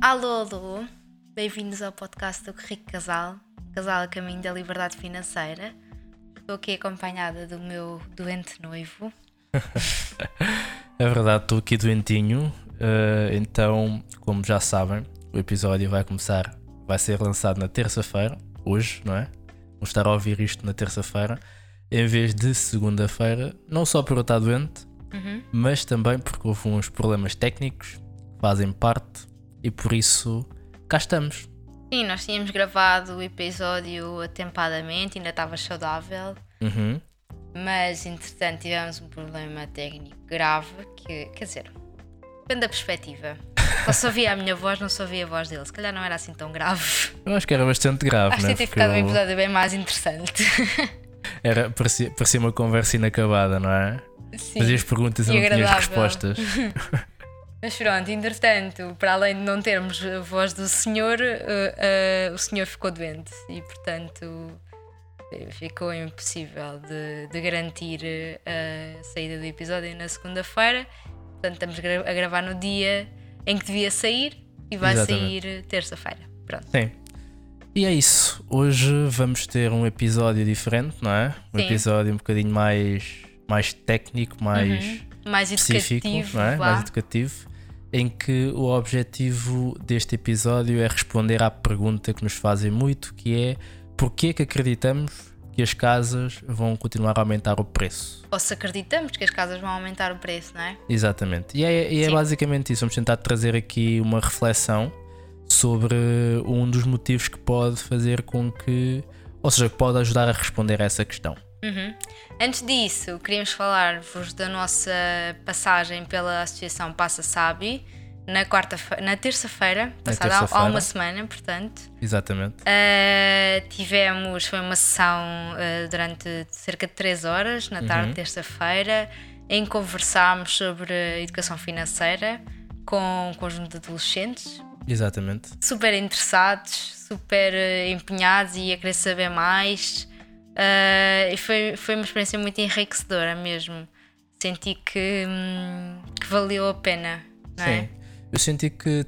Alô, alô, bem-vindos ao podcast do Rico Casal, Casal a Caminho da Liberdade Financeira. Estou aqui acompanhada do meu doente noivo. É verdade, estou aqui doentinho, uh, então, como já sabem, o episódio vai começar, vai ser lançado na terça-feira, hoje, não é? Vamos estar a ouvir isto na terça-feira, em vez de segunda-feira, não só por eu estar doente, Uhum. mas também porque houve uns problemas técnicos que fazem parte e por isso cá estamos. Sim, nós tínhamos gravado o episódio atempadamente, ainda estava saudável, Uhum. mas entretanto tivemos um problema técnico grave que, quer dizer, depende da perspectiva. Só se ouvia a minha voz, não se ouvia a voz dele. Se calhar não era assim tão grave. Eu acho que era bastante grave, Acho né? que tinha Porque ficado um eu- episódio bem mais interessante. era, parecia, parecia uma conversa inacabada, não é? Sim. Fazias perguntas e E não tinhas agradável. respostas. Mas pronto, entretanto, para além de não termos a voz do senhor, eh, eh, o senhor ficou doente e, portanto, eh, ficou impossível de, de garantir a saída do episódio na segunda-feira. Portanto, estamos a gravar no dia em que devia sair e vai Exatamente. sair terça-feira. Pronto. Sim. E é isso. Hoje vamos ter um episódio diferente, não é? Um Sim. episódio um bocadinho mais, mais técnico, mais Mais específico, educativo, não é? mais educativo, em que o objetivo deste episódio é responder à pergunta que nos fazem muito, que é porquê que acreditamos que as casas vão continuar a aumentar o preço? Ou se acreditamos que as casas vão aumentar o preço, não é? Exatamente. E é, e é basicamente isso. Vamos tentar trazer aqui uma reflexão sobre um dos motivos que pode fazer com que, ou seja, que pode ajudar a responder a essa questão. Uhum. Antes disso, queríamos falar-vos da nossa passagem pela Associação Passa Sabe na, quarta na terça-feira, passada há- há uma semana, portanto. Exatamente. Uh, tivemos, foi uma sessão uh, durante cerca de 3 horas, na tarde de terça-feira, em que conversámos sobre educação financeira com um conjunto de adolescentes Exatamente. super interessados, super eh, empenhados e a querer saber mais. Ah, e foi, foi uma experiência muito enriquecedora mesmo. Senti que, hum, que valeu a pena, não é? Sim. Eu senti que,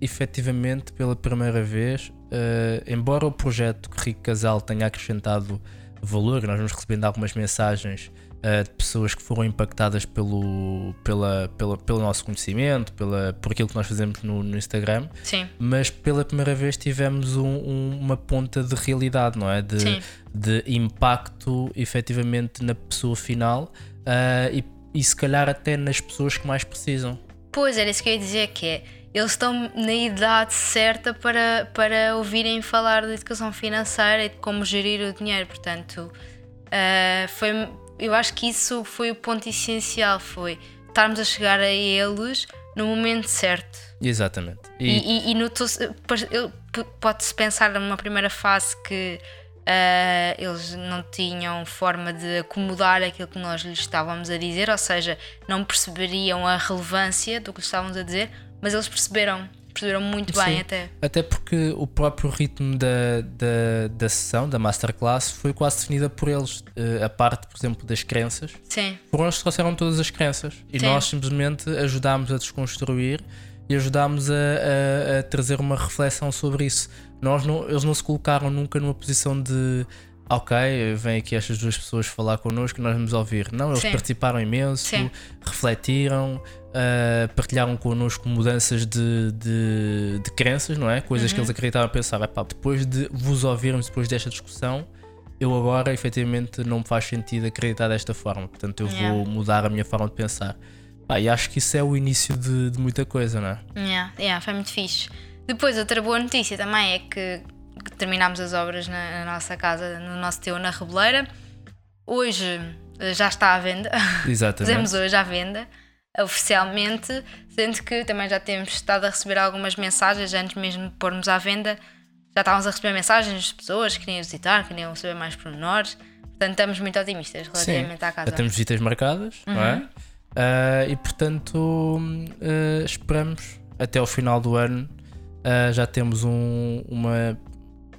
efetivamente, pela primeira vez, eh, embora o projeto Rico Casal tenha acrescentado valor, nós vamos recebendo algumas mensagens eh, de pessoas que foram impactadas pelo, pela, pela, pelo nosso conhecimento, pela, por aquilo que nós fazemos no, no Instagram, Sim, mas pela primeira vez tivemos um- um- uma ponta de realidade, não é? De, Sim. de impacto efetivamente na pessoa final ah, e, e se calhar até nas pessoas que mais precisam. Pois era isso que eu ia dizer, que é eles estão na idade certa para, para ouvirem falar de educação financeira e de como gerir o dinheiro. Portanto, ah, foi, eu acho que isso foi o ponto essencial, foi estarmos a chegar a eles no momento certo. Exatamente. E, E, e, e pode-se pensar numa primeira fase que ah, eles não tinham forma de acomodar aquilo que nós lhes estávamos a dizer, ou seja, não perceberiam a relevância do que lhes estávamos a dizer, mas eles perceberam, perceberam muito bem Sim. até. até porque o próprio ritmo da, da, da sessão, da masterclass, foi quase definida por eles. Eh, a parte, por exemplo, das crenças. Sim, Foram eles que trouxeram todas as crenças. E Sim. nós simplesmente ajudámos a desconstruir e ajudámos a, a- a trazer uma reflexão sobre isso. Nós não, eles não se colocaram nunca numa posição de ok, vem aqui estas duas pessoas falar connosco e nós vamos ouvir. Não, eles Sim. participaram imenso, Sim. refletiram, ah, partilharam connosco mudanças de, de, de crenças, não é? Coisas que Uhum. eles acreditavam pensar, "Epá, depois de vos ouvirmos, depois desta discussão, eu agora efetivamente não me faz sentido acreditar desta forma, portanto eu Yeah. vou mudar a minha forma de pensar. Pá, e acho que isso é o início de, de muita coisa, não é? yeah, yeah, foi muito fixe. Depois, outra boa notícia também é que que terminámos as obras na, na nossa casa, no nosso teu na Reboleira. Hoje eh, já está à venda. Exatamente. Fizemos hoje à venda, oficialmente, sendo que também já temos estado a receber algumas mensagens antes mesmo de pormos à venda. Já estávamos a receber mensagens de pessoas que queriam visitar, queriam saber mais pormenores. Portanto, estamos muito otimistas relativamente à casa. Já temos visitas marcadas, não é? Ah, e portanto ah, esperamos até ao final do ano ah, já temos um, uma,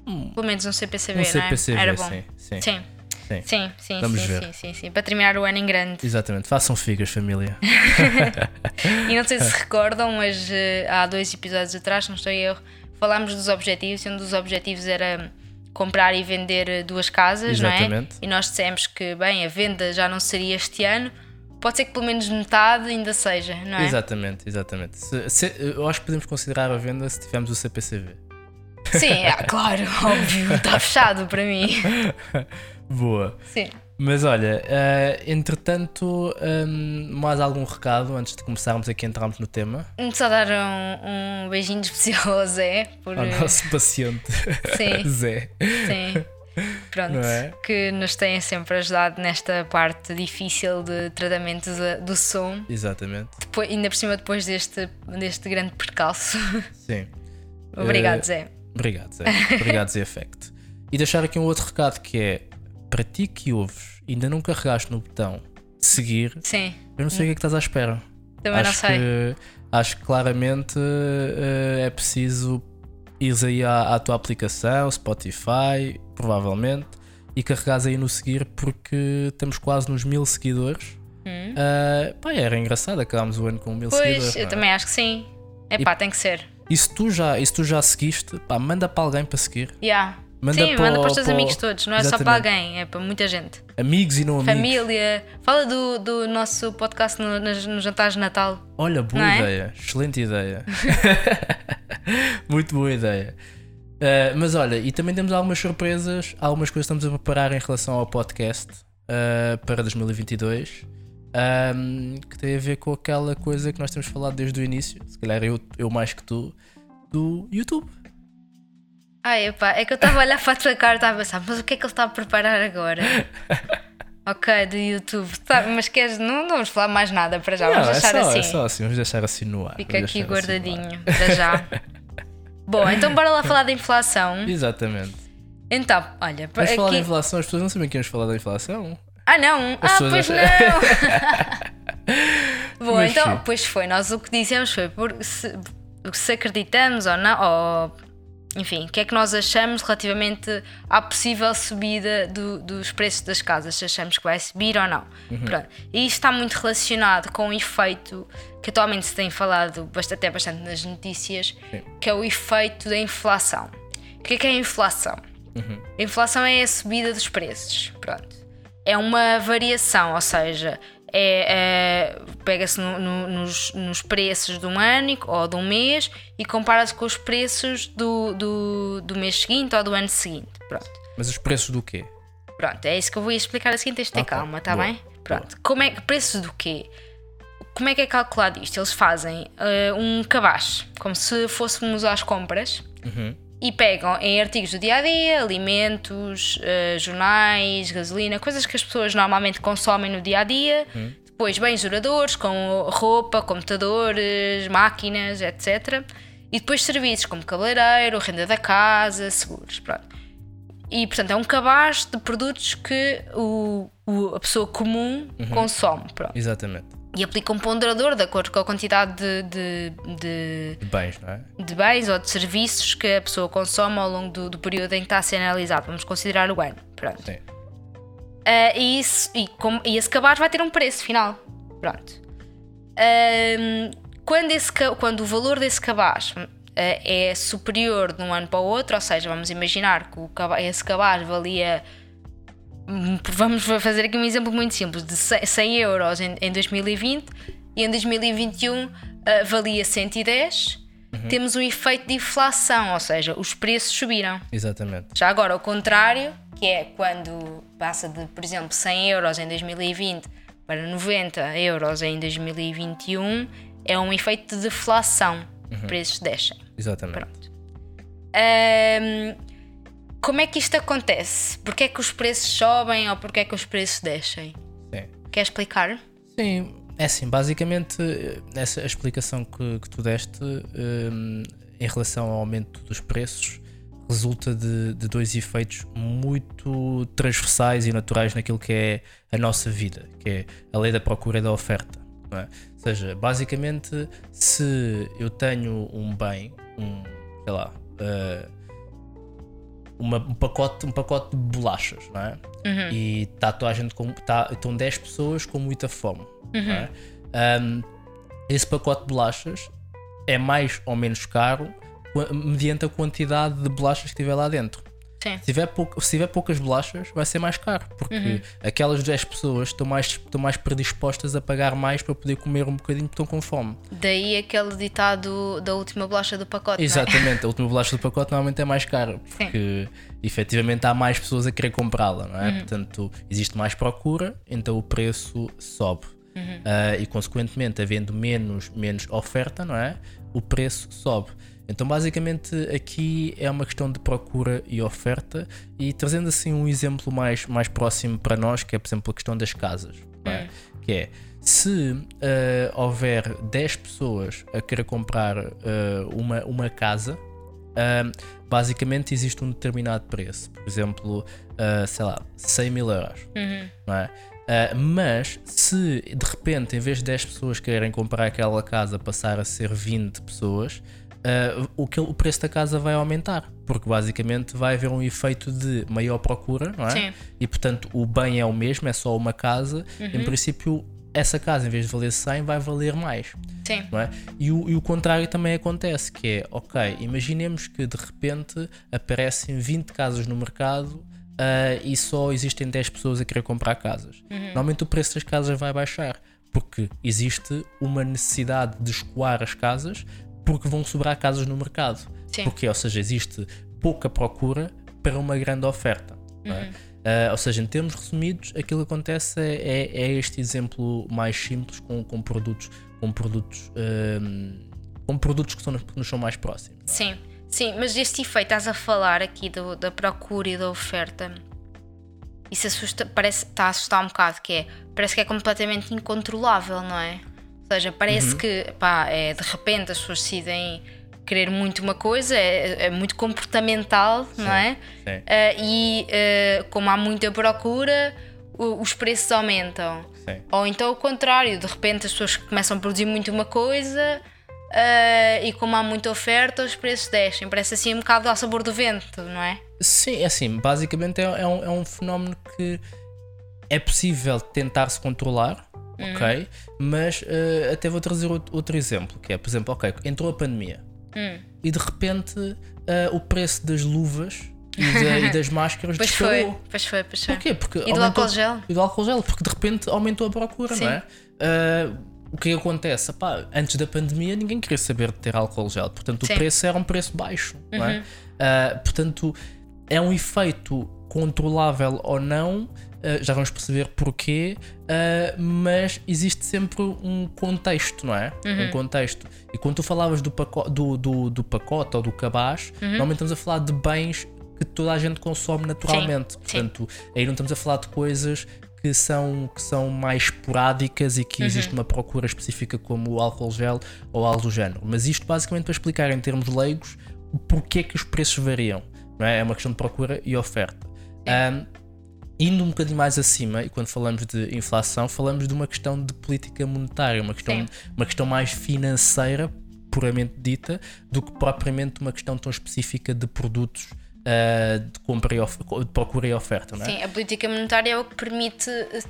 Pelo menos um CPCB, um não é? CPCV, Era bom. sim, sim. Sim. Sim. Sim, sim, Vamos sim, ver. sim, sim, sim. Para terminar o ano em grande. Exatamente. Façam figas, família. E não sei se recordam, mas eh, há dois episódios atrás, não estou em erro, falámos dos objetivos, e um dos objetivos era comprar e vender eh, duas casas, não é? Exatamente. E nós dissemos que, bem, a venda já não seria este ano, pode ser que pelo menos metade ainda seja, não é? Exatamente, exatamente. Se- se- eu acho que podemos considerar a venda se tivermos o CPCV. Sim, ah, claro, óbvio, está fechado para mim. Boa. Sim. Mas olha, eh, entretanto, hum, mais algum recado antes de começarmos aqui a entrarmos no tema? Só dar um, um beijinho especial ao Zé, por, Ao nosso paciente Sim. Zé. Sim. Pronto, é? que nos têm sempre ajudado nesta parte difícil de tratamento da- do som, Exatamente. depois, ainda por cima depois deste, deste grande percalço. Sim. Obrigado, Eh, Zé. Obrigado, Zé. Obrigado, Zé Effect. E deixar aqui um outro recado que é para ti que ouves e ainda não carregaste no botão de seguir, Sim, eu não sei o que é que estás à espera. também acho não sei. Que, acho que claramente eh, é preciso ires aí à, à tua aplicação, Spotify, provavelmente, e carregares aí no seguir porque temos quase nos mil seguidores. Hum. Ah, pá, era engraçado, acabámos o ano com mil seguidores. Pois, eu é? também acho que sim. É pá, tem que ser. E se tu já, se tu já seguiste, pá, manda para alguém para seguir. Yeah. Manda sim, para manda para os teus para amigos todos, não é só para Exatamente. alguém, é para muita gente. Amigos e não amigos. Família. Fala do, do nosso podcast no, nos, nos jantares de Natal. Olha, boa Não é? ideia, excelente ideia. Muito boa ideia. Uh, mas olha, e também temos algumas surpresas, algumas coisas que estamos a preparar em relação ao podcast uh, para 2022 um, que tem a ver com aquela coisa que nós temos falado desde o início, se calhar eu, eu mais que tu, do YouTube. Ai, epá, é que eu estava a olhar para a tua cara e estava a pensar, mas o que é que ele está a preparar agora? ok, do YouTube. Tá, mas queres, não, não vamos falar mais nada para já, vamos Não, é, deixar só, assim. é só assim, vamos deixar assim no ar. Fica vamos aqui assim guardadinho, para já. Bom, então bora lá falar da inflação. Exatamente. Então, olha, Vamos falar da aqui... inflação, as pessoas não sabem que íamos falar da inflação. Ah, não! As ah, pois não! Bom, Mas então, sim. pois foi. Nós o que dissemos foi por, se, se acreditamos ou não, ou enfim, o que é que nós achamos relativamente à possível subida do- dos preços das casas, se achamos que vai subir ou não. Uhum. Pronto. E isto está muito relacionado com o efeito que atualmente se tem falado bastante, até bastante nas notícias, Sim. que é o efeito da inflação. O que é que é a inflação? Uhum. A inflação é a subida dos preços. Pronto. É uma variação, ou seja, é, é- pega-se no- no- nos, nos preços de um ano ou de um mês e compara-se com os preços do, do, do mês seguinte ou do ano seguinte. Pronto. Mas os preços do quê? Pronto, é isso que eu vou explicar a seguinte, tens de ter calma, está bem? Pronto. Como é, que- preços do quê? Como é que é calculado isto? Eles fazem eh, um cabaz, como se fôssemos às compras, Uhum. E pegam em artigos do dia a dia, alimentos, eh, jornais, gasolina, coisas que as pessoas normalmente consomem no dia a dia. Depois, bens duradouros, como roupa, computadores, máquinas, etc. E depois serviços como cabeleireiro, renda da casa, seguros. Pronto. E portanto é um cabaz de produtos que o, o- a pessoa comum consome. Pronto. Exatamente. E aplica um ponderador de acordo com a quantidade de- de- de De bens, não é? de bens ou de serviços que a pessoa consome ao longo do, do período em que está a ser analisado. Vamos considerar o ano. Pronto. Sim. Ah, e, isso, e, como- e esse cabaz vai ter um preço final. Pronto. Ahm, quando, esse, quando o valor desse cabaz ah, é superior de um ano para o outro, ou seja, vamos imaginar que o esse cabaz valia. Vamos fazer aqui um exemplo muito simples: de 100 100 euros em, em 2020 e em 2021 ah, valia 110. Temos um efeito de inflação, ou seja, os preços subiram. Exatamente. Já agora, o contrário, que é quando passa de, por exemplo, 100 euros em 2020 para 90 euros em 2021, é um efeito de deflação. Os preços descem. Exatamente. Pronto. Como é que isto acontece? Porquê é que os preços sobem ou porquê é que os preços descem? Sim. Quer explicar? Sim, é assim, basicamente essa a explicação que, que tu deste hum, em relação ao aumento dos preços resulta de, de dois efeitos muito transversais e naturais naquilo que é a nossa vida, que é a lei da procura e da oferta. é? Ou seja, basicamente, se eu tenho um bem, um, sei lá, eh, uma- um, pacote, um pacote de bolachas, não é? e está toda a gente com, tá, estão 10 pessoas com muita fome. não é? Um, esse pacote de bolachas é mais ou menos caro mediante a quantidade de bolachas que tiver lá dentro. Sim. Se tiver, pou- se tiver poucas bolachas, vai ser mais caro, porque aquelas 10 pessoas estão mais, estão mais predispostas a pagar mais para poder comer um bocadinho porque estão com fome. Daí aquele ditado da última bolacha do pacote. é? Exatamente, a última bolacha do pacote normalmente é mais cara, porque efetivamente há mais pessoas a querer comprá-la, não é? Portanto, existe mais procura, então o preço sobe. Ah, e consequentemente, havendo menos, menos oferta, não é? O preço sobe. Então, basicamente, aqui é uma questão de procura e oferta, e trazendo assim um exemplo mais, mais próximo para nós, que é, por exemplo, a questão das casas, não é? que é se ah, houver 10 pessoas a querer comprar ah, uma, uma casa, ah, basicamente existe um determinado preço, por exemplo, sei lá, 100 mil euros, não é? Ah, mas se de repente, em vez de 10 pessoas quererem comprar aquela casa, passar a ser 20 pessoas, ah, o, que, o preço da casa vai aumentar, porque basicamente vai haver um efeito de maior procura, não é? Sim. E portanto o bem é o mesmo, é só uma casa. Em princípio, essa casa, em vez de valer 100, vai valer mais. Sim. Não é? e, o, e o contrário também acontece, que é, ok, imaginemos que de repente aparecem 20 casas no mercado ah, e só existem 10 pessoas a querer comprar casas. Normalmente o preço das casas vai baixar, porque existe uma necessidade de escoar as casas, porque vão sobrar casas no mercado. Sim. Porque, ou seja, existe pouca procura para uma grande oferta. é? Ah, ou seja, em termos resumidos, aquilo que acontece é, é- é este exemplo mais simples com, com produtos, com produtos, ahm, com produtos que, são, que nos são mais próximos. Sim, sim, mas este efeito estás a falar aqui do- da procura e da oferta. Isso assusta, parece, está a assustar um bocado, que é, parece que é completamente incontrolável, não é? Ou seja, parece que pá, é, de repente as pessoas decidem querer muito uma coisa, é, é muito comportamental, não é? Sim. Ah, e ah, como há muita procura, o- os preços aumentam. Sim. Ou então o contrário, de repente as pessoas começam a produzir muito uma coisa ah, e como há muita oferta, os preços descem. Parece assim um bocado ao sabor do vento, não é? Sim, é assim, basicamente é, é um, é um fenómeno que é possível tentar-se controlar, Hum. ok? Mas eh, até vou trazer outro, outro exemplo, que é, por exemplo, ok, entrou a pandemia Hum. e de repente eh, o preço das luvas e, da- e das máscaras Pois foi, disparou. pois foi, pois foi. Porquê? Porque E do aumentou- álcool gel? E do álcool gel, porque de repente aumentou a procura, Sim. não é? Ah, o que é que acontece? Epá, antes da pandemia ninguém queria saber de ter álcool gel, portanto o Sim. Uhum. preço era um preço baixo, não é? Ah, portanto, é um efeito controlável ou não, ah, já vamos perceber porquê, ah, mas existe sempre um contexto, não é? Uhum. Um contexto. E quando tu falavas do, paco do, do, do pacote ou do cabaz, Uhum. normalmente estamos a falar de bens que toda a gente consome naturalmente. sim. Portanto, aí não estamos a falar de coisas que são, que são mais esporádicas e que Uhum. existe uma procura específica como o álcool gel ou algo do género. Mas isto basicamente para explicar em termos leigos porquê que os preços variam. Não é? é uma questão de procura e oferta. Ahm, indo um bocadinho mais acima, e quando falamos de inflação, falamos de uma questão de política monetária, uma questão, Sim. uma questão mais financeira, puramente dita, do que propriamente uma questão tão específica de produtos ah, de, compra e de procura e oferta. Não é? Sim, a política monetária é o que permite eh,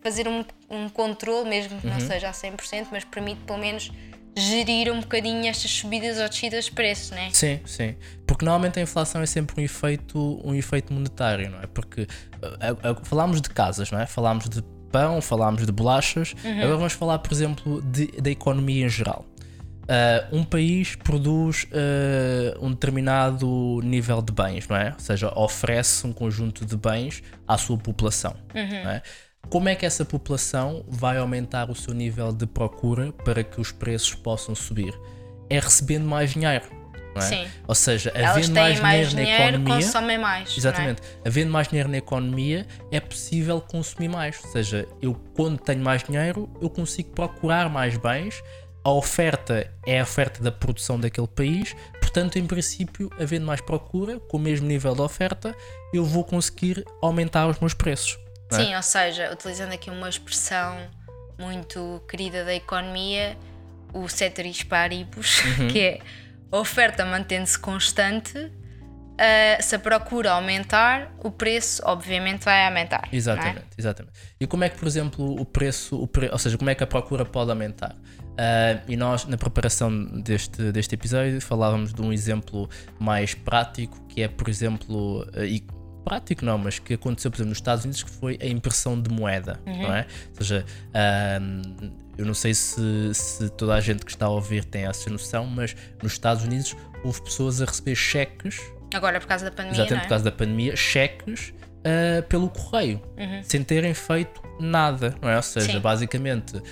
fazer um, um controle, mesmo que não Uhum. seja a 100%, mas permite pelo menos gerir um bocadinho estas subidas ou descidas de preços, não é? Sim, sim. Porque normalmente a inflação é sempre um efeito, um efeito monetário, não é? Porque ah, ah, falámos de casas, não é? Falámos de pão, falámos de bolachas. Agora vamos falar, por exemplo, de- da economia em geral. Ah, um país produz ah, um determinado nível de bens, não é? Ou seja, oferece um conjunto de bens à sua população. não é? Como é que essa população vai aumentar o seu nível de procura para que os preços possam subir? É recebendo mais dinheiro. É? Sim. Ou seja, havendo mais, mais dinheiro, dinheiro, na economia. consomem mais. é? Exatamente. Havendo mais dinheiro na economia, é possível consumir mais. Ou seja, eu quando tenho mais dinheiro, eu consigo procurar mais bens. A oferta é a oferta da produção daquele país, portanto, em princípio, havendo mais procura, com o mesmo nível de oferta, eu vou conseguir aumentar os meus preços. É? Sim, ou seja, utilizando aqui uma expressão muito querida da economia, o ceteris paribus, Uhum. que é a oferta mantendo-se constante uh, se a procura aumentar, o preço obviamente vai aumentar. é? Exatamente, exatamente. E como é que, por exemplo, o preço, o pre... ou seja, como é que a procura pode aumentar? Uh, e nós, na preparação deste, deste episódio, falávamos de um exemplo mais prático, que é, por exemplo, uh, e prático não, mas que aconteceu, por exemplo, nos Estados Unidos, que foi a impressão de moeda, não é? Ou seja, uh, eu não sei se, se toda a gente que está a ouvir tem essa noção, mas nos Estados Unidos houve pessoas a receber cheques, Agora por causa da pandemia, exatamente é? por causa da pandemia, cheques uh, pelo correio, sem terem feito nada, não é? Ou seja, Sim. basicamente uh,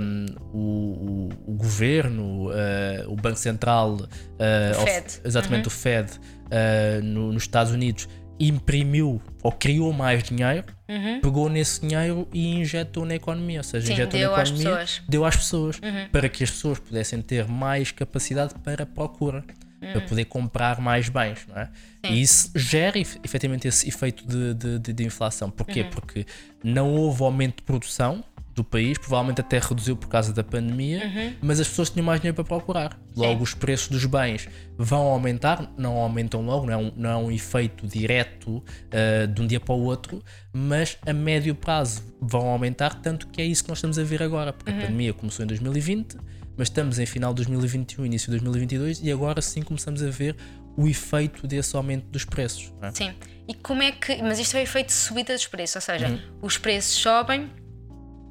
um, o, o- o governo, uh, o Banco Central, O of- Fed. exatamente o Fed uh, no- nos Estados Unidos imprimiu ou criou mais dinheiro, pegou nesse dinheiro e injetou na economia, ou seja, Sim, injetou deu na às economia, pessoas. Uhum. deu às pessoas para que as pessoas pudessem ter mais capacidade para procura, para poder comprar mais bens, não é? Sim. E isso gera ef- efetivamente esse efeito de, de, de- de inflação. Porquê? Uhum. Porque não houve aumento de produção do país, provavelmente até reduziu por causa da pandemia, Uhum. mas as pessoas tinham mais dinheiro para procurar. Logo, os preços dos bens vão aumentar, não aumentam logo, não é um, não é um efeito direto uh, de um dia para o outro, mas a médio prazo vão aumentar, tanto que é isso que nós estamos a ver agora, porque Uhum. a pandemia começou em 2020, mas estamos em final de 2021, início de 2022, e agora sim começamos a ver o efeito desse aumento dos preços. é? Sim. E como é que. Mas isto é o efeito de subida dos preços, ou seja, Uhum. os preços sobem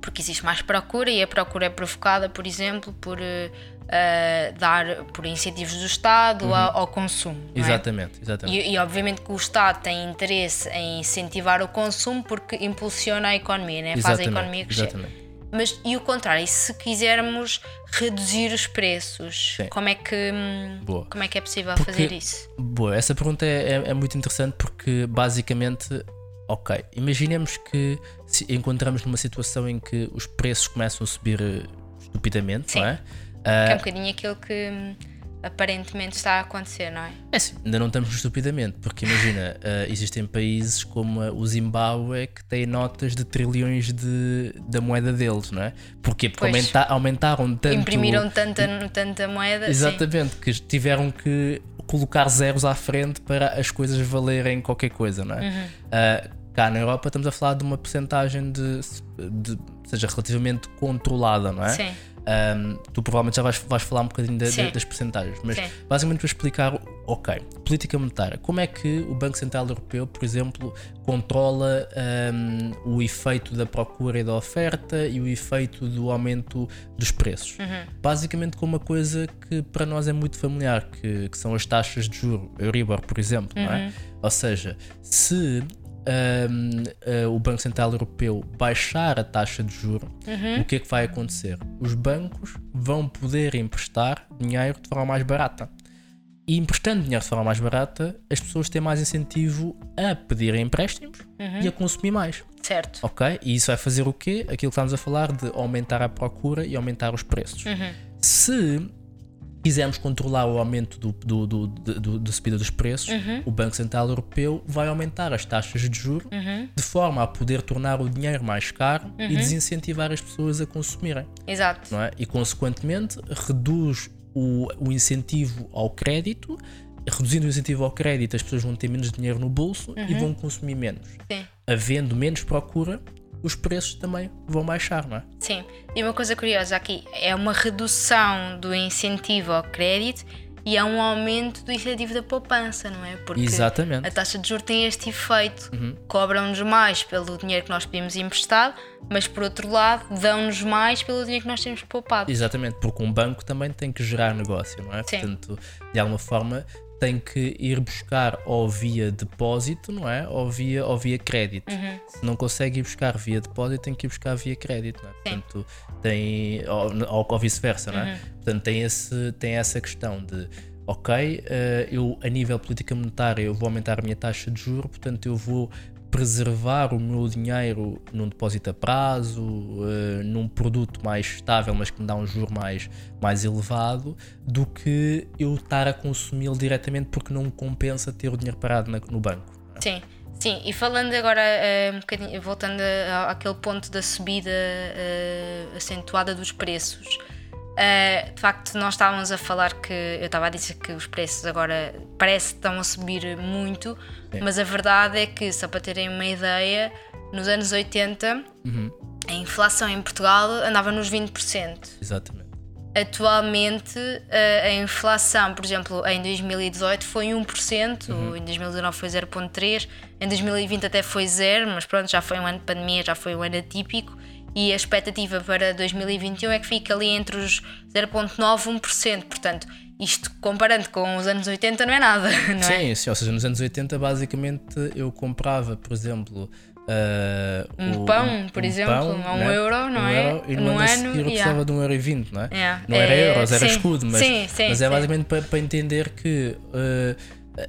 porque existe mais procura e a procura é provocada, por exemplo, por eh, dar por incentivos do Estado ao, ao consumo. é? Uhum. Exatamente, exatamente. E, e obviamente que o Estado tem interesse em incentivar o consumo porque impulsiona a economia, né? faz a economia crescer. exatamente. Mas e o contrário, e se quisermos reduzir os preços, Sim. como é que hum, Boa. como é que é possível Porque- fazer isso? Boa, essa pergunta é, é- é muito interessante porque basicamente, ok, imaginemos que se encontramos numa situação em que os preços começam a subir eh, estupidamente, Sim. não é? Que é Ah, um bocadinho aquilo que hum, aparentemente está a acontecer, não é? é assim, ainda não estamos no estupidamente, porque imagina, ah, existem países como ah, o Zimbábue que têm notas de trilhões de, da moeda deles, não é? Porquê? Porque aumenta- aumentaram tanto. Imprimiram tanta, tanta moeda. sim. Exatamente, que tiveram que colocar zeros à frente para as coisas valerem qualquer coisa, não é? Uhum. Ah, cá na Europa estamos a falar de uma porcentagem de, de seja relativamente controlada, não é? Sim. Ahm, tu provavelmente já vais, vais falar um bocadinho da- Sim. das porcentagens, mas Sim. basicamente para explicar, ok, política monetária, como é que o Banco Central Europeu, por exemplo, controla ahm, o efeito da procura e da oferta e o efeito do aumento dos preços? Uhum. Basicamente com uma coisa que para nós é muito familiar, que, que são as taxas de juro, Euribor, por exemplo, não Uhum. é? Ou seja, se ahm, ah, o Banco Central Europeu baixar a taxa de juro, Uhum. o que é que vai acontecer? Os bancos vão poder emprestar dinheiro de forma mais barata. E emprestando dinheiro de forma mais barata, as pessoas têm mais incentivo a pedirem empréstimos Uhum. e a consumir mais. Certo. Ok? E isso vai fazer o quê? Aquilo que estamos a falar de aumentar a procura e aumentar os preços. Uhum. Se quisermos controlar o aumento do, do, do, do, do- da subida dos preços, Uhum. o Banco Central Europeu vai aumentar as taxas de juros de forma a poder tornar o dinheiro mais caro e desincentivar as pessoas a consumirem. Exato. Não é? E, consequentemente, reduz o, o incentivo ao crédito. Reduzindo o incentivo ao crédito, as pessoas vão ter menos dinheiro no bolso e vão consumir menos. Sim. Havendo menos procura, os preços também vão baixar, não é? Sim. E uma coisa curiosa aqui é uma redução do incentivo ao crédito e é um aumento do incentivo da poupança, não é? Porque Exatamente. a taxa de juros tem este efeito. Uhum. Cobram-nos mais pelo dinheiro que nós pedimos emprestado, mas por outro lado dão-nos mais pelo dinheiro que nós temos poupado. Exatamente, porque um banco também tem que gerar negócio, não é? Sim. Portanto, de alguma forma, tem que ir buscar ou via depósito, não é? Ou via, ou via crédito. Uhum. Se não consegue ir buscar via depósito, tem que ir buscar via crédito, não é? Portanto, tem. Ou, ou- vice-versa, não é? Uhum. Portanto, tem, esse, tem essa questão de. Ok, eh, eu a nível política monetária eu vou aumentar a minha taxa de juro, portanto eu vou preservar o meu dinheiro num depósito a prazo, eh, num produto mais estável, mas que me dá um juro mais, mais elevado, do que eu estar a consumi-lo diretamente porque não me compensa ter o dinheiro parado na- no banco. é? Sim, sim. E falando agora eh, um voltando àquele ponto da subida eh, acentuada dos preços, Uh, de facto, nós estávamos a falar que eu estava a dizer que os preços agora parece que estão a subir muito, Sim. mas a verdade é que, só para terem uma ideia, nos anos 80 uhum. a inflação em Portugal andava nos 20%. Exatamente. Atualmente uh, a inflação, por exemplo, em 2018 foi 1%, uhum. em 2019 foi 0,3%, em 2020 até foi 0%, mas pronto, já foi um ano de pandemia, já foi um ano atípico e a expectativa para 2021 é que fica ali entre os 0,9% e 1%. Portanto, isto comparando com os anos 80 não é nada, não sim, é? Sim, ou seja, nos anos 80 basicamente eu comprava, por exemplo, Uh, um o, pão, por um exemplo, pão, a um né? euro, não um é? Euro, e no, ano, ano eu precisava de um euro e vinte, não é? Yeah. Não era é, euros, era sim, escudo, mas, sim, sim, mas é basicamente para, para entender que uh,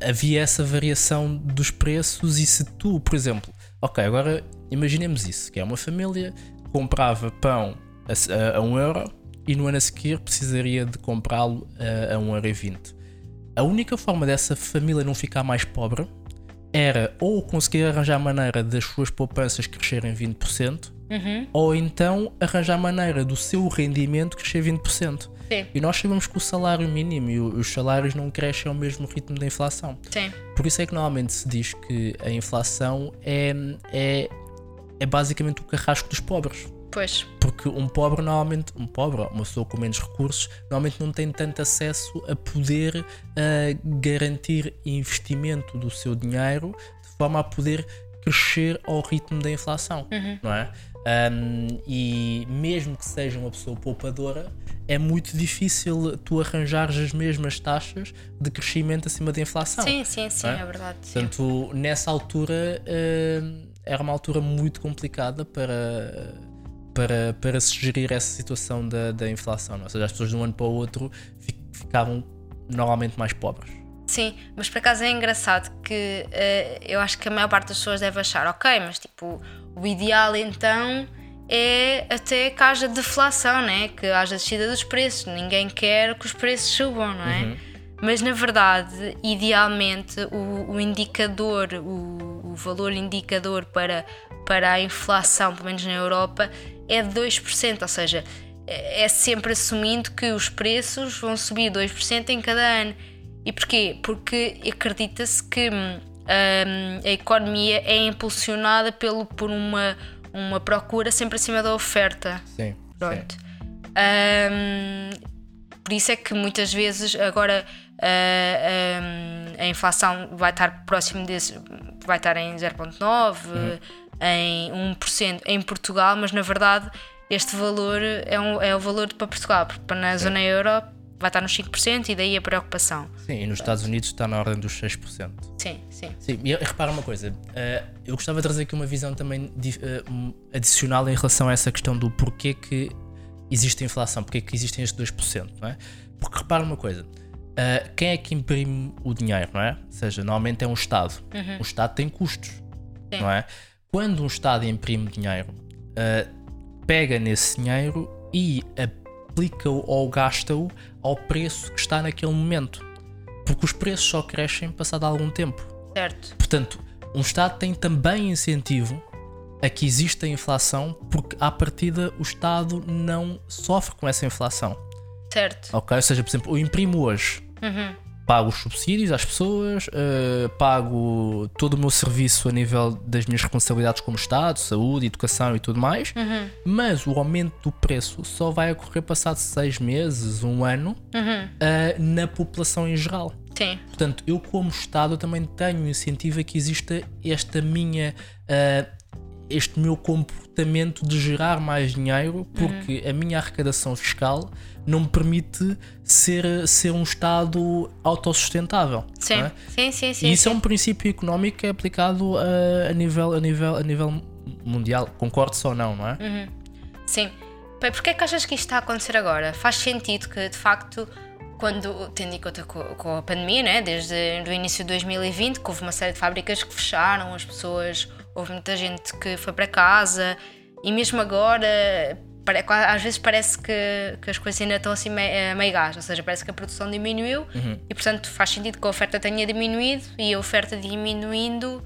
havia essa variação dos preços e se tu, por exemplo, ok, agora imaginemos isso, que é uma família comprava pão a, a, a 1 euro e no ano a seguir precisaria de comprá-lo a, a 1 euro e 20. A única forma dessa família não ficar mais pobre era ou conseguir arranjar maneira das suas poupanças crescerem 20%, uhum. ou então arranjar maneira do seu rendimento crescer 20%. Sim. E nós sabemos que o salário mínimo e os salários não crescem ao mesmo ritmo da inflação. Sim. Por isso é que normalmente se diz que a inflação é, é é basicamente o carrasco dos pobres. Pois. Porque um pobre, normalmente, um pobre, uma pessoa com menos recursos, normalmente não tem tanto acesso a poder uh, garantir investimento do seu dinheiro de forma a poder crescer ao ritmo da inflação, uhum. não é? Um, e mesmo que seja uma pessoa poupadora, é muito difícil tu arranjares as mesmas taxas de crescimento acima da inflação. Sim, sim, sim, é? é? verdade. Portanto, sim. nessa altura. Uh, era uma altura muito complicada para, para, para se gerir essa situação da, da inflação. Não? É? Ou seja, as pessoas de um ano para o outro ficavam normalmente mais pobres. Sim, mas por acaso é engraçado que uh, eu acho que a maior parte das pessoas deve achar, ok, mas tipo, o ideal então é até que haja deflação, né? que haja descida dos preços. Ninguém quer que os preços subam, não é? Uhum. Mas na verdade, idealmente, o, o indicador, o, o, valor indicador para, para a inflação, pelo menos na Europa, é de 2%, ou seja, é, é sempre assumindo que os preços vão subir 2% em cada ano. E porquê? Porque acredita-se que hum, a economia é impulsionada pelo, por uma, uma procura sempre acima da oferta. Sim. Pronto. Sim. Um, por isso é que muitas vezes agora uh, um, a inflação vai estar próximo desse, vai estar em 0,9%, uhum. em 1% em Portugal, mas na verdade este valor é, um, é o valor para Portugal, porque na Sim. zona euro vai estar nos 5% e daí a preocupação. Sim, e nos Estados Unidos está na ordem dos 6%. Sim, sim. Sim, e repara uma coisa, uh, eu gostava de trazer aqui uma visão também uh, adicional em relação a essa questão do porquê que existe inflação, porque é que existem estes 2%, não é? Porque repara uma coisa, uh, quem é que imprime o dinheiro, não é? Ou seja, normalmente é um Estado. Uhum. O Estado tem custos, Sim. não é? Quando um Estado imprime dinheiro, uh, pega nesse dinheiro e aplica-o ou gasta-o ao preço que está naquele momento. Porque os preços só crescem passado algum tempo. Certo. Portanto, um Estado tem também incentivo a que exista inflação, porque à partida o Estado não sofre com essa inflação. Certo. Ok? Ou seja, por exemplo, eu imprimo hoje, uhum. pago os subsídios às pessoas, uh, pago todo o meu serviço a nível das minhas responsabilidades como Estado, saúde, educação e tudo mais, uhum. mas o aumento do preço só vai ocorrer passado seis meses, um ano, uhum. uh, na população em geral. Sim. Portanto, eu como Estado também tenho incentivo a que exista esta minha. Uh, este meu comportamento de gerar mais dinheiro porque uhum. a minha arrecadação fiscal não me permite ser, ser um Estado autossustentável. Sim, é? sim, sim, sim. E isso sim. é um princípio económico que é aplicado a, a, nível, a, nível, a nível mundial. Concordes ou não, não é? Uhum. Sim. Porquê é que achas que isto está a acontecer agora? Faz sentido que, de facto, quando, tendo em conta com, com a pandemia, né, desde o início de 2020, que houve uma série de fábricas que fecharam, as pessoas houve muita gente que foi para casa e mesmo agora às vezes parece que, que as coisas ainda estão assim meio, meio gás, ou seja, parece que a produção diminuiu uhum. e portanto faz sentido que a oferta tenha diminuído e a oferta diminuindo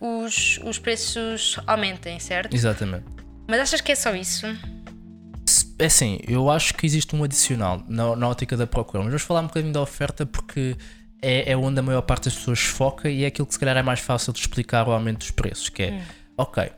um, os, os preços aumentem, certo? Exatamente. Mas achas que é só isso? é assim, eu acho que existe um adicional na, na ótica da procura, mas vamos falar um bocadinho da oferta porque é, é onde a maior parte das pessoas foca e é aquilo que se calhar é mais fácil de explicar o aumento dos preços, que é, hum. ok, uh,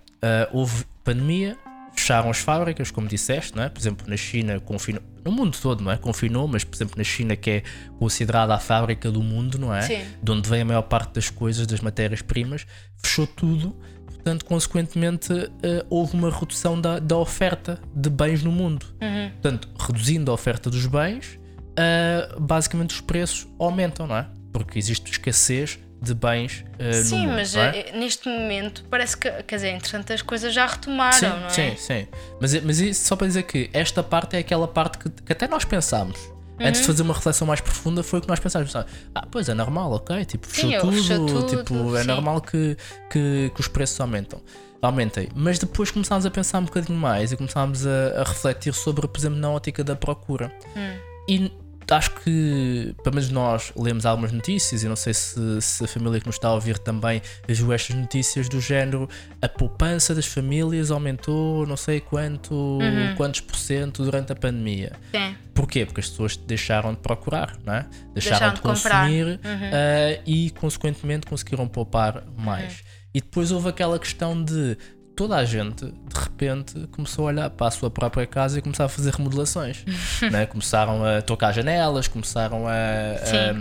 houve pandemia, fecharam as fábricas, como disseste, não é? Por exemplo, na China confinou, no mundo todo, não é? Confinou, mas por exemplo na China que é considerada a fábrica do mundo, não é? Sim. De onde vem a maior parte das coisas, das matérias-primas, fechou tudo. Portanto, consequentemente, uh, houve uma redução da, da oferta de bens no mundo. Uhum. Portanto, reduzindo a oferta dos bens, uh, basicamente os preços aumentam, não é? Porque existe escassez de bens uh, sim, no mundo. mas é? neste momento parece que, quer dizer, entretanto as coisas já retomaram, sim, não é? Sim, sim. Mas, mas isso só para dizer que esta parte é aquela parte que, que até nós pensámos. Uhum. Antes de fazer uma reflexão mais profunda, foi o que nós pensámos. Ah, pois é normal, ok? Tipo, fechou sim, tudo, fechou tudo, tipo, é normal que, que, que, os preços aumentam. Aumentem. Mas depois começámos a pensar um bocadinho mais e começámos a, a refletir sobre, por exemplo, na ótica da procura. Hum. E acho que, pelo menos nós lemos algumas notícias e não sei se, se, a família que nos está a ouvir também viu estas notícias do género a poupança das famílias aumentou não sei quanto, uhum. quantos por cento durante a pandemia. Sim. Porquê? Porque as pessoas deixaram de procurar, não é? deixaram, deixaram de, de consumir uhum. uh, e consequentemente conseguiram poupar mais. Uhum. E depois houve aquela questão de toda a gente, de repente, começou a olhar para a sua própria casa e começar a fazer remodelações. né? Começaram a tocar janelas, começaram a, a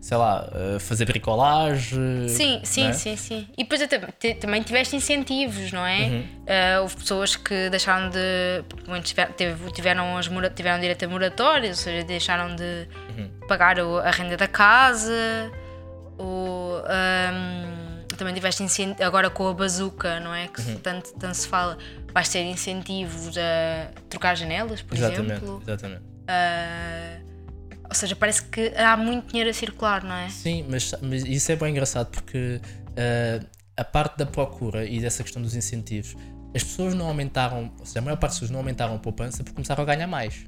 sei lá, a fazer bricolagem. Sim, sim, né? sim, sim. E depois também tiveste incentivos, não é? Uhum. Uh, houve pessoas que deixaram de. Tiveram, tiveram, as, tiveram direito a moratórias, ou seja, deixaram de uhum. pagar a renda da casa. Ou, um, também tiveste agora com a bazuca, não é? Que uhum. tanto, tanto se fala, vais ter incentivos a trocar janelas, por exatamente, exemplo. Exatamente. Uh, ou seja, parece que há muito dinheiro a circular, não é? Sim, mas, mas isso é bem engraçado porque uh, a parte da procura e dessa questão dos incentivos, as pessoas não aumentaram, ou seja, a maior parte das pessoas não aumentaram a poupança porque começaram a ganhar mais.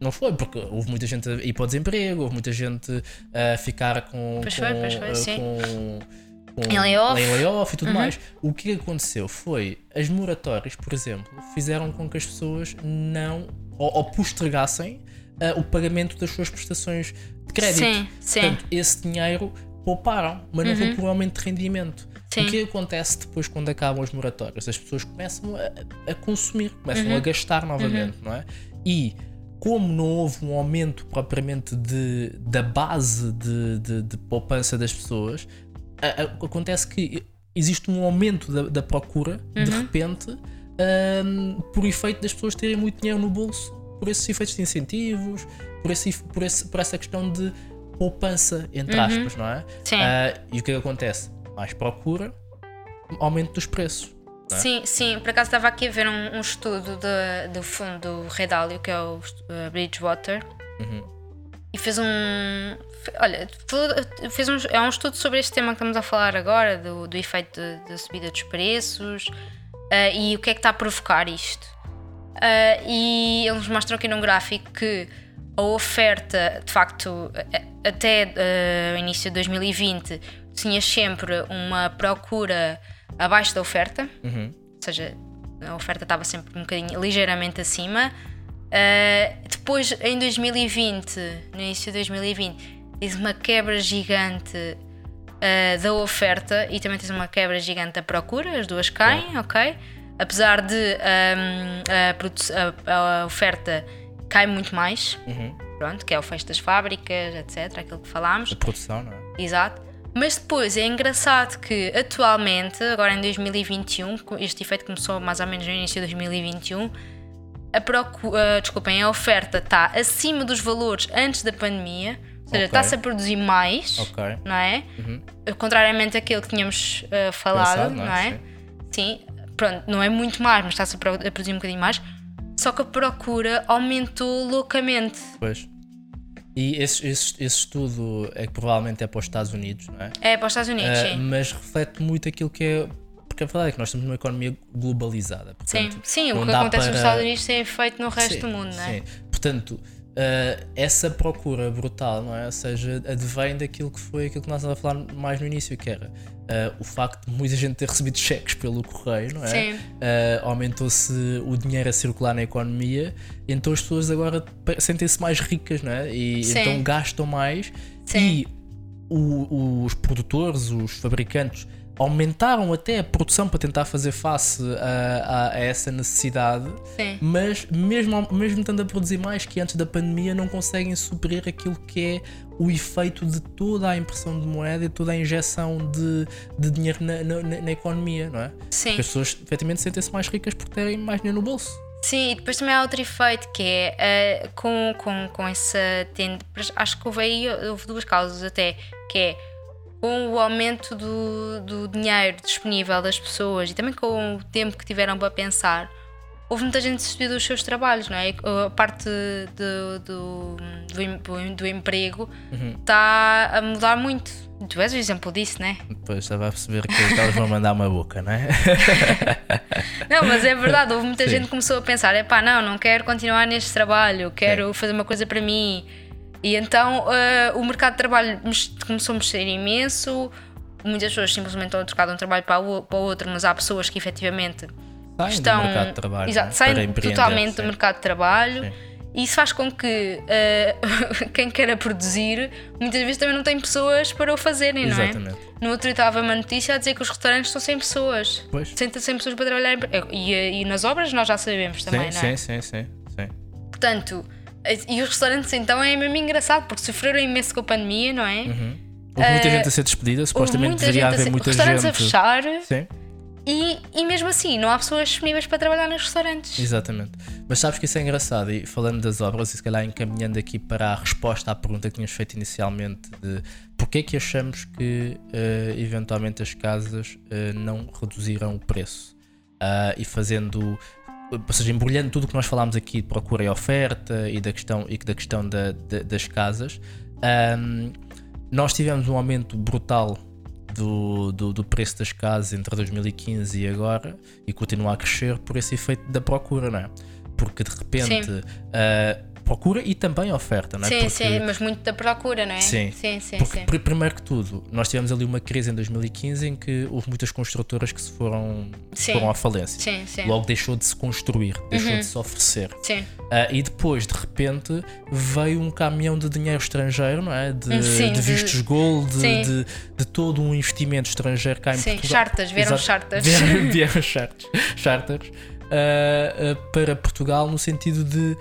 Não foi, porque houve muita gente a ir para o desemprego, houve muita gente a ficar com. Pois com, foi, pois foi, sim. com com em layoff. em layoff e tudo uhum. mais. O que aconteceu foi as moratórias, por exemplo, fizeram com que as pessoas não ou, ou postergassem uh, o pagamento das suas prestações de crédito. Sim, sim. Portanto, esse dinheiro pouparam, mas não uhum. foi por um aumento de rendimento. Sim. O que acontece depois quando acabam as moratórias? As pessoas começam a, a consumir, começam uhum. a gastar novamente, uhum. não é? E como não houve um aumento propriamente de, da base de, de, de poupança das pessoas, acontece que existe um aumento da, da procura uhum. de repente um, por efeito das pessoas terem muito dinheiro no bolso por esses efeitos de incentivos por, esse, por, esse, por essa questão de poupança entre uhum. aspas não é Sim. Uh, e o que, é que acontece mais procura aumento dos preços é? Sim, sim, por acaso estava aqui a ver um, um estudo de, do fundo Redalio, que é o uh, Bridgewater, uhum. E fez um, Olha, fez um, é um estudo sobre este tema que estamos a falar agora, do, do efeito da subida dos preços uh, e o que é que está a provocar isto. Uh, e eles mostram aqui num gráfico que a oferta, de facto, até uh, o início de 2020, tinha sempre uma procura abaixo da oferta, uhum. ou seja, a oferta estava sempre um bocadinho ligeiramente acima. Uh, depois, em 2020, no início de 2020, tens uma quebra gigante uh, da oferta e também tens uma quebra gigante da procura, as duas caem, ok? Apesar de um, a, a, a, oferta cai muito mais, uhum. pronto, que é o fecho das fábricas, etc., aquilo que falámos. A produção, não é? Exato. Mas depois é engraçado que atualmente, agora em 2021, este efeito começou mais ou menos no início de 2021, a, procura, uh, desculpem, a oferta está acima dos valores antes da pandemia ou seja, está-se a produzir mais, okay. não é? Uhum. Contrariamente àquilo que tínhamos uh, falado, Pensado, não, é? Sim. Sim. pronto, não é muito mais, mas está-se a produzir um bocadinho mais. Só que a procura aumentou loucamente. Pois. E esse, esse, esse estudo é que provavelmente é para os Estados Unidos, não é? É para os Estados Unidos, uh, sim. Mas reflete muito aquilo que é. Porque a verdade é que nós estamos numa economia globalizada. Portanto, sim, sim o que acontece para... nos Estados Unidos tem efeito no resto sim, do mundo, não é? Sim. Portanto, uh, essa procura brutal, não é? Ou seja, advém daquilo que foi aquilo que nós estávamos a falar mais no início, que era uh, o facto de muita gente ter recebido cheques pelo correio, não é? Sim. Uh, Aumentou-se o dinheiro a circular na economia, então as pessoas agora sentem-se mais ricas, não é? E Sim. então gastam mais Sim. e o- os produtores, os fabricantes aumentaram até a produção para tentar fazer face a, a- a essa necessidade, Sim. mas mesmo, mesmo estando a produzir mais que antes da pandemia, não conseguem suprir aquilo que é o efeito de toda a impressão de moeda e toda a injeção de, de dinheiro na, na- na- economia, não é? Sim. Porque as pessoas efetivamente sentem-se mais ricas por terem mais dinheiro no bolso. Sim, e depois também há outro efeito que é eh, com, com, com essa tenda. Acho que houve aí houve duas causas até, que é com o aumento do, do dinheiro disponível das pessoas e também com o tempo que tiveram para pensar, houve muita gente que se despediu dos seus trabalhos, não é? A parte do, do, do, do emprego está a mudar muito. Tu és o exemplo disso, não é? Depois estava a perceber que elas vão mandar uma boca, não é? Não, mas é verdade, houve muita Sim. gente que começou a pensar: é pá, não, não quero continuar neste trabalho, quero fazer uma coisa para mim. E então eh, o mercado de trabalho começou a mexer imenso. Muitas pessoas simplesmente estão a trocar de um trabalho para o, para o outro, mas há pessoas que efetivamente Saem estão. do mercado de trabalho. Exato, não é? saem totalmente sim. do mercado de trabalho. Sim. E isso faz com que eh, quem queira produzir muitas vezes também não tem pessoas para o fazerem, não é? Exatamente. No outro dia estava uma notícia a dizer que os restaurantes estão sem pessoas. Pois. Sem, sem pessoas para trabalhar. E, e nas obras nós já sabemos também, sim, não é? sim, sim, sim, sim. Portanto, e os restaurantes então é mesmo engraçado porque sofreram imenso com a pandemia, não é? Houve muita gente a ser despedida, supostamente deveria haver ser- muita restaurantes gente. a fechar Sim, e, e mesmo assim não há pessoas disponíveis para trabalhar nos restaurantes. exatamente. Mas sabes que isso é engraçado, e falando das obras, e se calhar encaminhando aqui para a resposta à pergunta que tínhamos feito inicialmente de porquê é que achamos que eh, eventualmente as casas eh, não reduziram o preço Ah, e fazendo ou seja, embrulhando tudo o que nós falámos aqui de procura e oferta e da questão, e da questão da- da- das casas, ahm, nós tivemos um aumento brutal do, do, do preço das casas entre 2015 e agora e continua a crescer por esse efeito da procura, não é? Porque de repente Sim. Procura e também oferta, não é? Sim, Porque- sim, mas muito da procura, não é? Sim. sim, sim. porque, sim. pri- primeiro que tudo, nós tivemos ali uma crise em 2015 em que houve muitas construtoras que se foram, Sim. foram à falência. Sim, sim. Logo deixou de se construir, deixou de se oferecer. Sim, Ah, e depois, de repente, veio um caminhão de dinheiro estrangeiro, não é? De, Sim, de de- vistos gold, de, Sim. de, de todo um investimento estrangeiro cá em sim. Portugal. Chartas, vieram Exato. chartas. Vieram, vieram charters, charters, ah, ah, para Portugal no sentido de,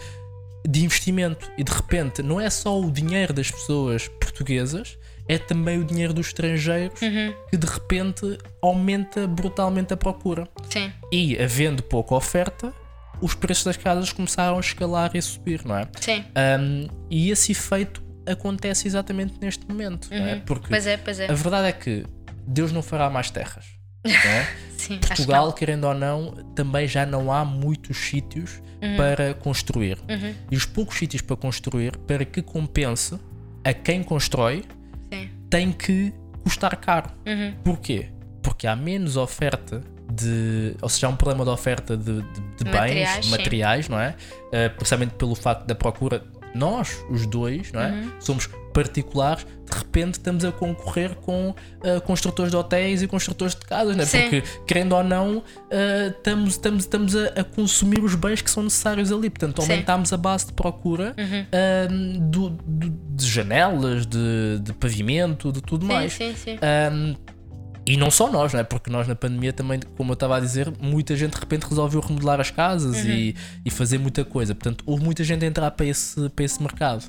de investimento. E de repente, não é só o dinheiro das pessoas portuguesas, é também o dinheiro dos estrangeiros Uhum, que de repente aumenta brutalmente a procura. Sim, E havendo pouca oferta, os preços das casas começaram a escalar e a subir, não é? sim. Um, e esse efeito acontece exatamente neste momento, não é? Porque Pois é, pois é. a verdade é que Deus não fará mais terras. É? Sim, que Portugal, não. querendo ou não, também já não há muitos sítios Uhum. para construir. Uhum, E os poucos sítios para construir, para que compense a quem constrói, Sim. tem que custar caro. Uhum, Porquê? Porque há menos oferta de. Ou seja, há um problema de oferta de, de- de bens, Materiais, sim. materiais, não é? Uh, precisamente pelo facto da procura. Nós, os dois, não é? Uhum. Somos particulares, de repente estamos a concorrer com uh, construtores de hotéis e construtores de casas, é? Sim. Porque, querendo ou não, uh, estamos, estamos, estamos a, a consumir os bens que são necessários ali. Portanto, Sim. aumentamos a base de procura Uhum. um, do- do- de janelas, de, de pavimento, de tudo mais. Sim, sim, sim. Um, e não só nós, não é? Porque nós na pandemia também, como eu estava a dizer, muita gente de repente resolveu remodelar as casas e, e fazer muita coisa. Portanto, houve muita gente a entrar para esse, para esse mercado.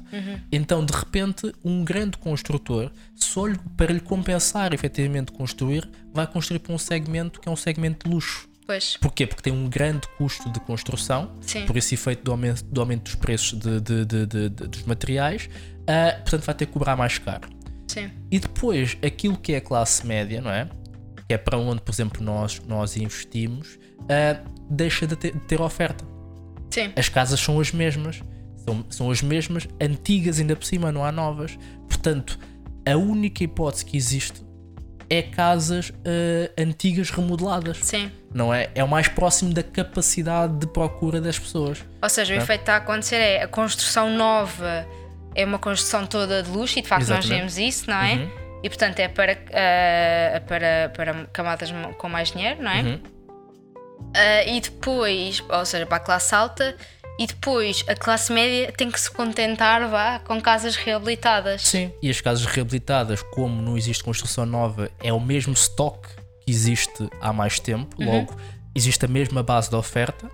Então, de repente, um grande construtor, só lhe- para lhe compensar efetivamente construir, vai construir para um segmento que é um segmento de luxo. Pois, Porquê? Porque tem um grande custo de construção, Sim. por esse efeito do aumento, do aumento dos preços de- de- de- dos materiais, ah, portanto vai ter que cobrar mais caro. Sim. E depois, aquilo que é a classe média, não é? Que é para onde, por exemplo, nós, nós investimos, ah, deixa de ter, de ter oferta. Sim, As casas são as mesmas, são, são as mesmas, antigas ainda por cima, não há novas. Portanto, a única hipótese que existe é casas uh, antigas remodeladas. Sim. Não é? É o mais próximo da capacidade de procura das pessoas. Ou seja, o É. efeito que está a acontecer é a construção nova é uma construção toda de luxo e de facto nós Exatamente. vemos isso, não é? Uhum. E portanto é para, ah, para, para camadas com mais dinheiro, não é? Uhum. Ah, e depois, ou seja, para a classe alta, e depois a classe média tem que se contentar vá, com casas reabilitadas. Sim. E as casas reabilitadas, como não existe construção nova, é o mesmo stock que existe há mais tempo, Uhum. logo existe a mesma base de oferta.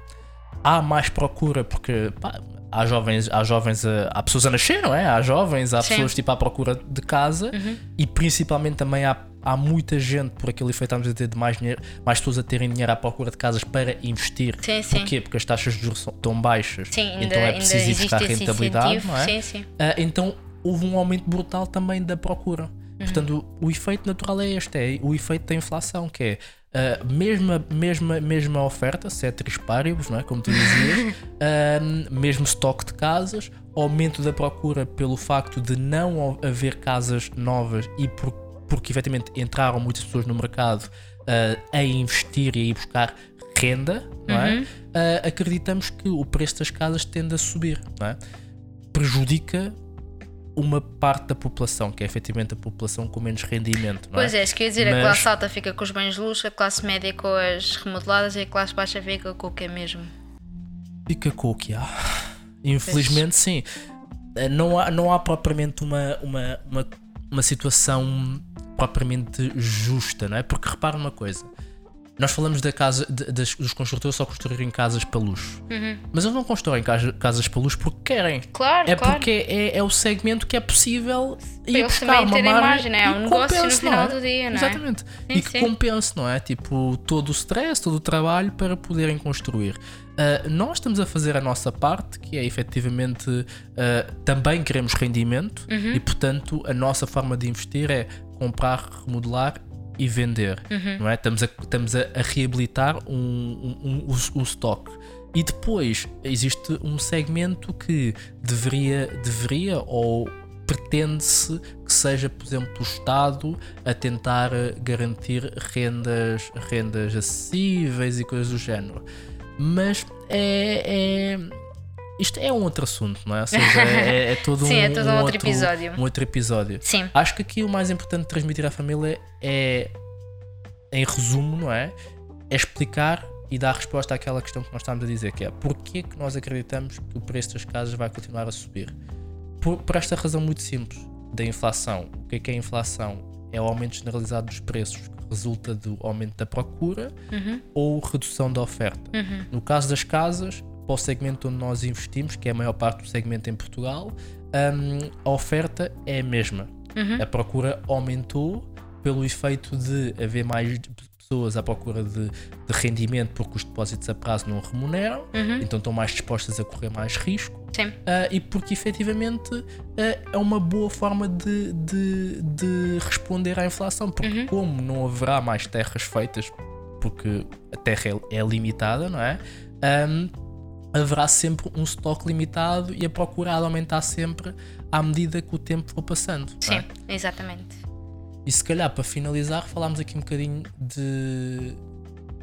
Há mais procura porque pá, há jovens, há jovens, a- há pessoas a nascer, não é? Há jovens, há Sim. pessoas tipo à procura de casa Uhum. e principalmente também há, há muita gente por aquele efeito estamos a ter de mais dinheiro, mais pessoas a terem dinheiro à procura de casas para investir. Sim, sim. Porquê? Porque as taxas de juros são tão baixas, Sim, ainda, então é preciso ir buscar rentabilidade, não é? Sim, sim. Ah, então houve um aumento brutal também da procura. Uhum. Portanto, o, o efeito natural é este, é o efeito da inflação, que é a mesma, mesma, mesma oferta, ceteris paribus, não é? como tu dizias, ah, mesmo estoque de casas, aumento da procura pelo facto de não haver casas novas e por, porque efetivamente entraram muitas pessoas no mercado ah, a investir e a ir buscar renda, não é? Uhum. Acreditamos que o preço das casas tende a subir, não é? prejudica uma parte da população, que é efetivamente a população com menos rendimento. Não Pois é, isso quer dizer, a Mas- classe alta fica com os bens de luxo, a classe média com as remodeladas e a classe baixa fica com o que é mesmo. Fica com o que há. Infelizmente, sim. Eh, Não há, não há propriamente uma, uma, uma, uma situação propriamente justa, não é? Porque repara uma coisa. Nós falamos da casa, de- das, dos construtores só construírem casas para luxo. Uhum. Mas eles não constroem casa- casas para luxo porque querem. Claro, É claro. porque é, é o segmento que é possível ir eles buscar também uma margem é? É e um negócio no final é? do dia, não é? Exatamente. e que sim. compense, não é? Tipo, todo o stress, todo o trabalho para poderem construir. Ah, nós estamos a fazer a nossa parte, que é efetivamente ah, também queremos rendimento Uhum. e, portanto, a nossa forma de investir é comprar, remodelar e vender, Uhum. não é? Estamos a, estamos a, a reabilitar um, um, um, o, o stock. E depois existe um segmento que deveria, deveria ou pretende-se que seja, por exemplo, o Estado a tentar garantir rendas, rendas acessíveis e coisas do género. Mas é, é- isto é um outro assunto, não é? Ou seja, é, é todo, Sim, um, é todo um outro episódio. Um outro episódio. Sim. Acho que aqui o mais importante de transmitir à família é, em resumo, não é? É explicar e dar resposta àquela questão que nós estamos a dizer, que é porquê que nós acreditamos que o preço das casas vai continuar a subir? Por, por esta razão muito simples da inflação. O que é que é a inflação? É o aumento generalizado dos preços que resulta do aumento da procura Uhum. ou redução da oferta. Uhum. No caso das casas, para o segmento onde nós investimos, que é a maior parte do segmento em Portugal, hum, a oferta é a mesma. Uhum. A procura aumentou pelo efeito de haver mais pessoas à procura de, de rendimento porque os depósitos a prazo não remuneram, Uhum. então estão mais dispostas a correr mais risco. Sim. ah, e porque efetivamente ah, é uma boa forma de, de, de responder à inflação, porque Uhum. como não haverá mais terras feitas, porque a terra é, é limitada, não é? Ahm, haverá sempre um estoque limitado e a procura há de aumentar sempre à medida que o tempo for passando. Sim, é? exatamente. E se calhar para finalizar, falámos aqui um bocadinho de,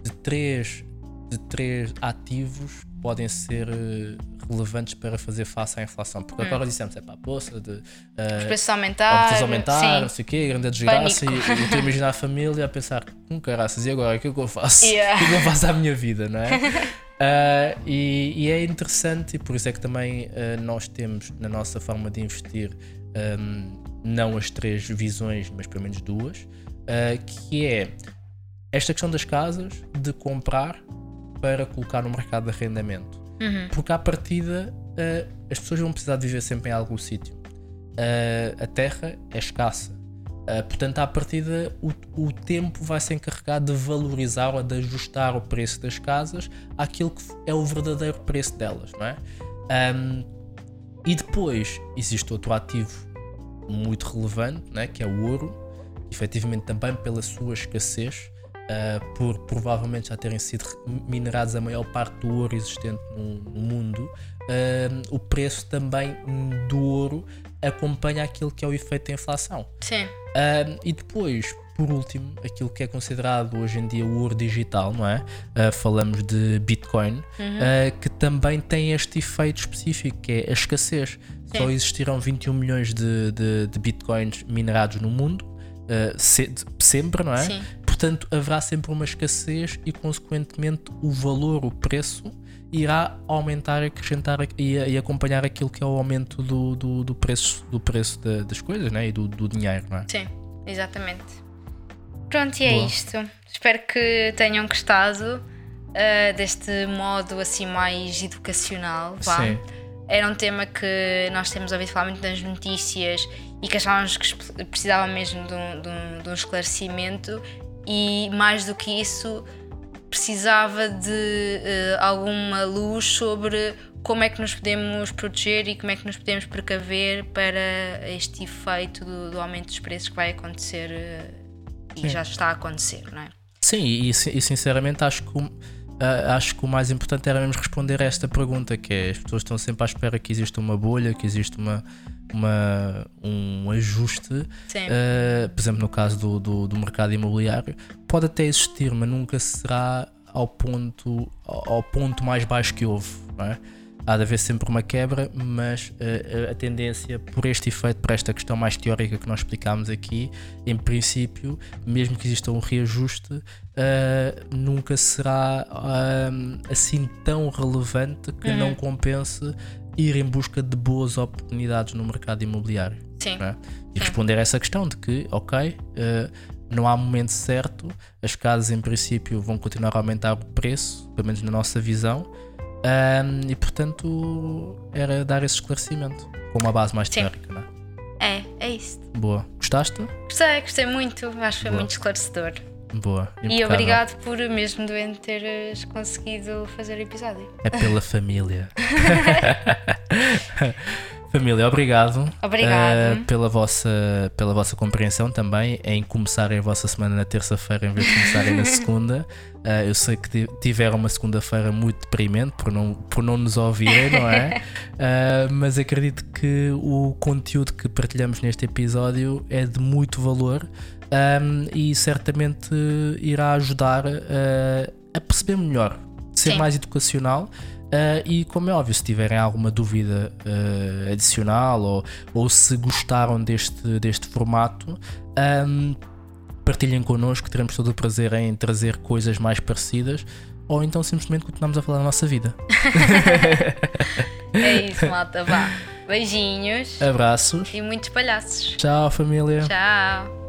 de, três, de três ativos que podem ser eh, relevantes para fazer face à inflação. Porque Hum. agora dissemos, é pá, poça, de eh, Os preços aumentaram. preços aumentar, não sei o quê, grande desgraça. E Pânico. e eu estou a imaginar a família a pensar, com caraças, e agora o que é que eu faço? Yeah. O que é que eu faço à minha vida, não é? Ah, e, e é interessante, e por isso é que também ah, nós temos na nossa forma de investir ahm, não as três visões, mas pelo menos duas, ah, que é esta questão das casas de comprar para colocar no mercado de arrendamento. Uhum. Porque à partida as pessoas vão precisar de viver sempre em algum sítio. A terra é escassa. Ah, portanto, à partida, o, o tempo vai se encarregar de valorizar ou de ajustar o preço das casas àquilo que é o verdadeiro preço delas, não é? Ahm, e depois existe outro ativo muito relevante, né, que é o ouro, efetivamente também pela sua escassez, ah, por provavelmente já terem sido minerados a maior parte do ouro existente no, no mundo, uh, o preço também do ouro acompanha aquilo que é o efeito da inflação. Sim. Uh, e depois, por último, aquilo que é considerado hoje em dia o ouro digital, não é? Uh, falamos de Bitcoin, uhum. uh, que também tem este efeito específico, que é a escassez. Sim. Só existirão 21 milhões de, de, de Bitcoins minerados no mundo, uh, se, sempre, não é? Sim. Portanto, haverá sempre uma escassez e, consequentemente, o valor, o preço, irá aumentar, acrescentar e, e acompanhar aquilo que é o aumento do, do, do preço, do preço de, das coisas né? e do, do dinheiro, não é? Sim, exatamente. Pronto, e é Boa. isto. Espero que tenham gostado uh, deste modo assim mais educacional. Vá. Sim. Era um tema que nós temos ouvido falar muito nas notícias e que achávamos que precisava mesmo de um, de um, de um esclarecimento e mais do que isso precisava de uh, alguma luz sobre como é que nos podemos proteger e como é que nos podemos precaver para este efeito do, do aumento dos preços que vai acontecer uh, e Sim. já está a acontecer, não é? Sim, e, e sinceramente acho que, uh, acho que o mais importante era mesmo responder a esta pergunta, que é as pessoas estão sempre à espera que exista uma bolha, que existe uma, uma, um ajuste, uh, por exemplo, no caso do, do, do, mercado imobiliário, pode até existir, mas nunca será ao ponto, ao ponto mais baixo que houve. Não é? Há de haver sempre uma quebra, mas uh, a tendência, por este efeito, por esta questão mais teórica que nós explicámos aqui, em princípio, mesmo que exista um reajuste, uh, nunca será uh, assim tão relevante que uhum. não compense ir em busca de boas oportunidades no mercado imobiliário. Sim. É? E responder a essa questão de que, ok, uh, não há momento certo, as casas em princípio vão continuar a aumentar o preço, pelo menos na nossa visão, um, e portanto era dar esse esclarecimento com uma base mais teórica, não é? É, é isso. Boa. Gostaste? Gostei, gostei muito, acho que foi Boa. muito esclarecedor. Boa. Impecável. E obrigado por, mesmo doente, teres conseguido fazer o episódio. É pela família. Família, obrigado. Obrigado. Uh, pela, vossa, pela vossa compreensão também em começarem a vossa semana na terça-feira em vez de começarem na segunda. Uh, eu sei que tiveram uma segunda-feira muito deprimente por não, por não nos ouvirem, não é? Uh, mas acredito que o conteúdo que partilhamos neste episódio é de muito valor um, e certamente irá ajudar uh, a perceber melhor, ser Sim. mais educacional. Uh, e como é óbvio, se tiverem alguma dúvida uh, adicional ou, ou se gostaram deste, deste formato, um, partilhem connosco, teremos todo o prazer em trazer coisas mais parecidas ou então simplesmente continuamos a falar da nossa vida. é isso, malta. Vá. Beijinhos. Abraços. E muitos palhaços. Tchau, família. Tchau.